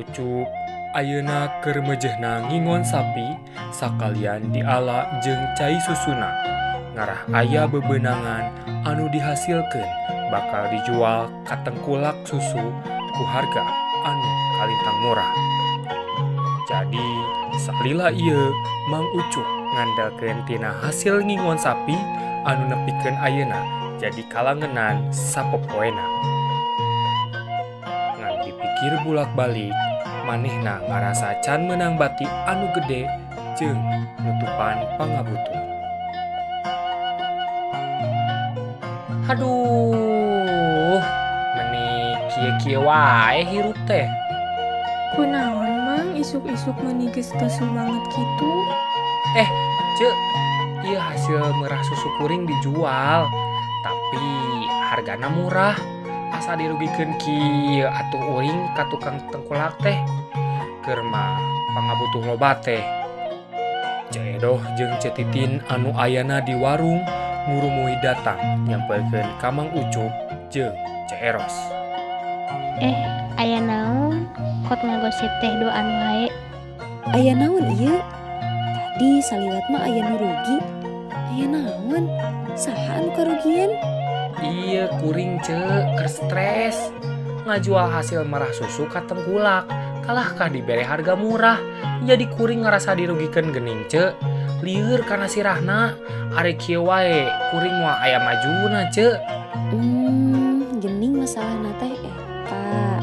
Ucup. Ayeuna kermejehna ngingon sapi sakalian diala jeung cai susuna. Ngarah ayah bebenangan anu dihasilkan bakal dijual katengkulak susu ku harga anu kalintang murah. Jadi salila ia Mang Ucup ngandalkeun tina hasil ngingon sapi anu nepikeun Ayeuna jadi kalangenan sapopoena ngan dipikir bulak-balik manehna ngarasa can menang bati anu gede jeung nutupan pangabutuh Aduh, meni kieu-kieu wae hirup teh. Kunaon mang isuk-isuk meniges kesu banget gitu Cek, iya hasil merah susu kuring dijual, tapi hargana murah. asa dirugikan Ki atuh uring ka tukang tengkulak teh Kerma pangabutuh loba teh. Cedoh jeung cetitin anu ayana di warung ngurumui datang nyampaikan kamang ucup jeung ceeros Eh aya naon? Kot ngagosip teh doan wae Aya naon iya tadi saliwat mah aya nu rugi. Aya naon? Saha anu karugian? Iya kuring cek stres ngajual hasil merah susu ka tengkulak kalahkah diberi harga murah? Jadi kuring ngerasa dirugikan gening cek. Liur karena sirahna are kieu wae kuring wa ayam majuna cek. Hmm gening masalah nate eta eh,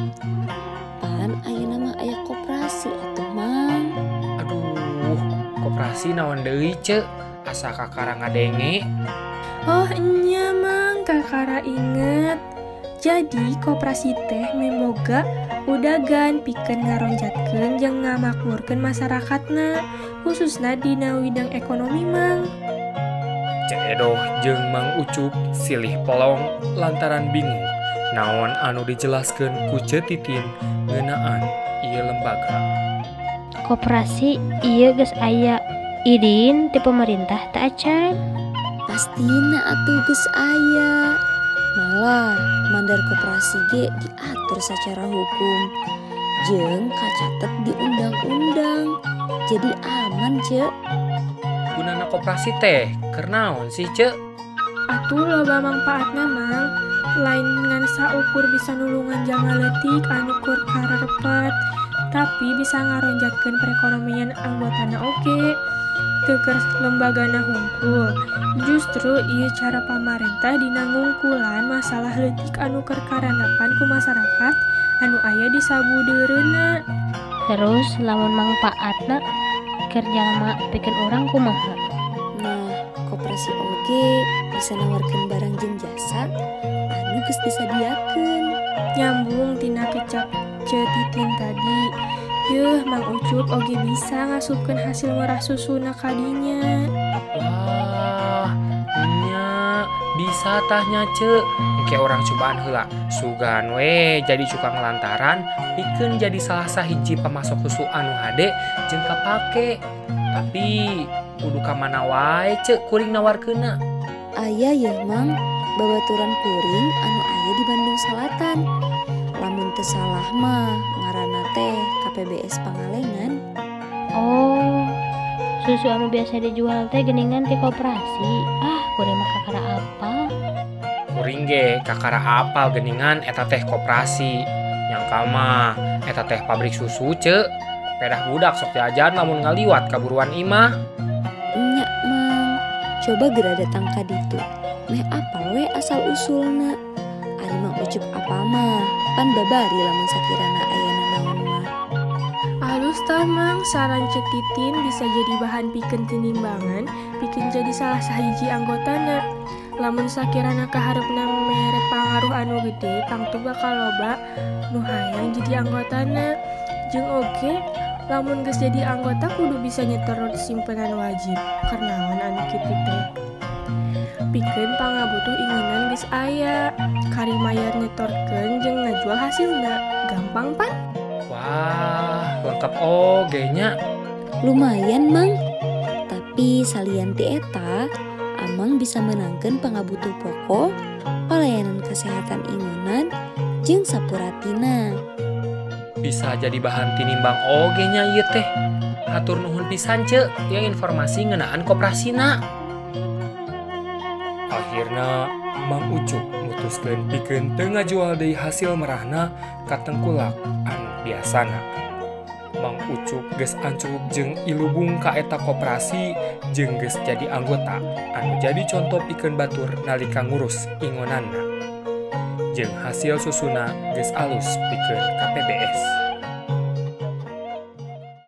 pan ayeuna mah aya koperasi atuh mang. Aduh koperasi naon deui cek? Asa kakara ngadenge? Oh nya mah kakara inget. Jadi koperasi teh memoga udagan piken ngaronjatkan yang ngamaklurkan masyarakatnya khususnya di widang ekonomi mang. Cedoh jeng Mang Ucup silih pelong lantaran bingung. Naon anu dijelaskan ku cetitin ngenaan ia lembaga? Koperasi iya gas ayah idin ti pemerintah tak acan. Pastina atuh geus aya. Malah mandar koperasi ge diatur secara hukum. Jeung kacatet di undang-undang. Jadi aman, Cek. gunana koperasi teh kernaon sih cek Atuh loba manfaatna mang lain ngan saukur bisa nulungan jama leutik anu kur karepet tapi bisa ngaronjatkeun perekonomian anggotana oge teker lembagana hungkul justru ia cara pamarentah dinangungkulan masalah letik anu kerkaranapan ku masyarakat anu ayah di sabuderena terus lamun manfaatna kerja lama bikin orang kumaha? Nah koperasi oge bisa nawarkan barang jeung jasa anu geus disadiakeun nyambung tina kecap cetitin tadi Yuh, Mang Ucup oge bisa ngasupkan hasil merah susu nakadinya. Wah, nya bisa tahnya ce. Ke orang cobaan hela. Sugan we jadi cukang lantaran, bikin jadi salah sahiji pemasok susu anu hade jeung kapake. Tapi kudu ka mana wae ce kuring nawarkeuna. Aya ya, Mang. Babaturan puring anu aya di Bandung Selatan. Lamun teu salah mah ngaranna KPBS Pangalengan. Oh, susu anu biasa dijual teh geningan ti koperasi. Ah, kuring mah kakara apa? kuring ge kakara apal geningan eta teh koperasi yang kama eta teh pabrik susu cek pedah budak sok jajan lamun ngaliwat kaburuan imah Nya mang, coba gera datang ka ditu. Meh apa we asal usulna? Ari mah ucup apa mah? Pan babari lamun sakirana. Ustaz Mang, saran cetitin bisa jadi bahan bikin tinimbangan, bikin jadi salah sahiji anggotana. Lamun sakirana kaharep mere pangaruh anu gede, tangtu bakal loba nu hayang jadi anggotana. Jeng oge, lamun geus jadi anggota kudu bisa nyetor simpenan wajib, karena anu kitu teh. bikin pangabutuh inginan bis aya Karimayar nyetorken jeung ngajual hasilna gampang pan wah lengkap oge nya Lumayan mang. Tapi salian ti eta, Amang bisa menangkan pangabutuh pokok, pelayanan kesehatan imunan, jeung sapuratina. bisa jadi bahan tinimbang oge nya ieu teh. Hatur nuhun pisan ce, ya informasi ngenaan koperasina. Akhirna Mang Ucup mutuskeun pikeun teu ngajual deui hasil merahna ka tengkulak anu biasana. Mang Ucup ges ancup jeung ilubung ka eta koperasi jeung ges jadi anggota. Anu jadi contoh pikeun batur nalika ngurus ingonanna. Jeung hasil susuna ges alus pikeun KPBS.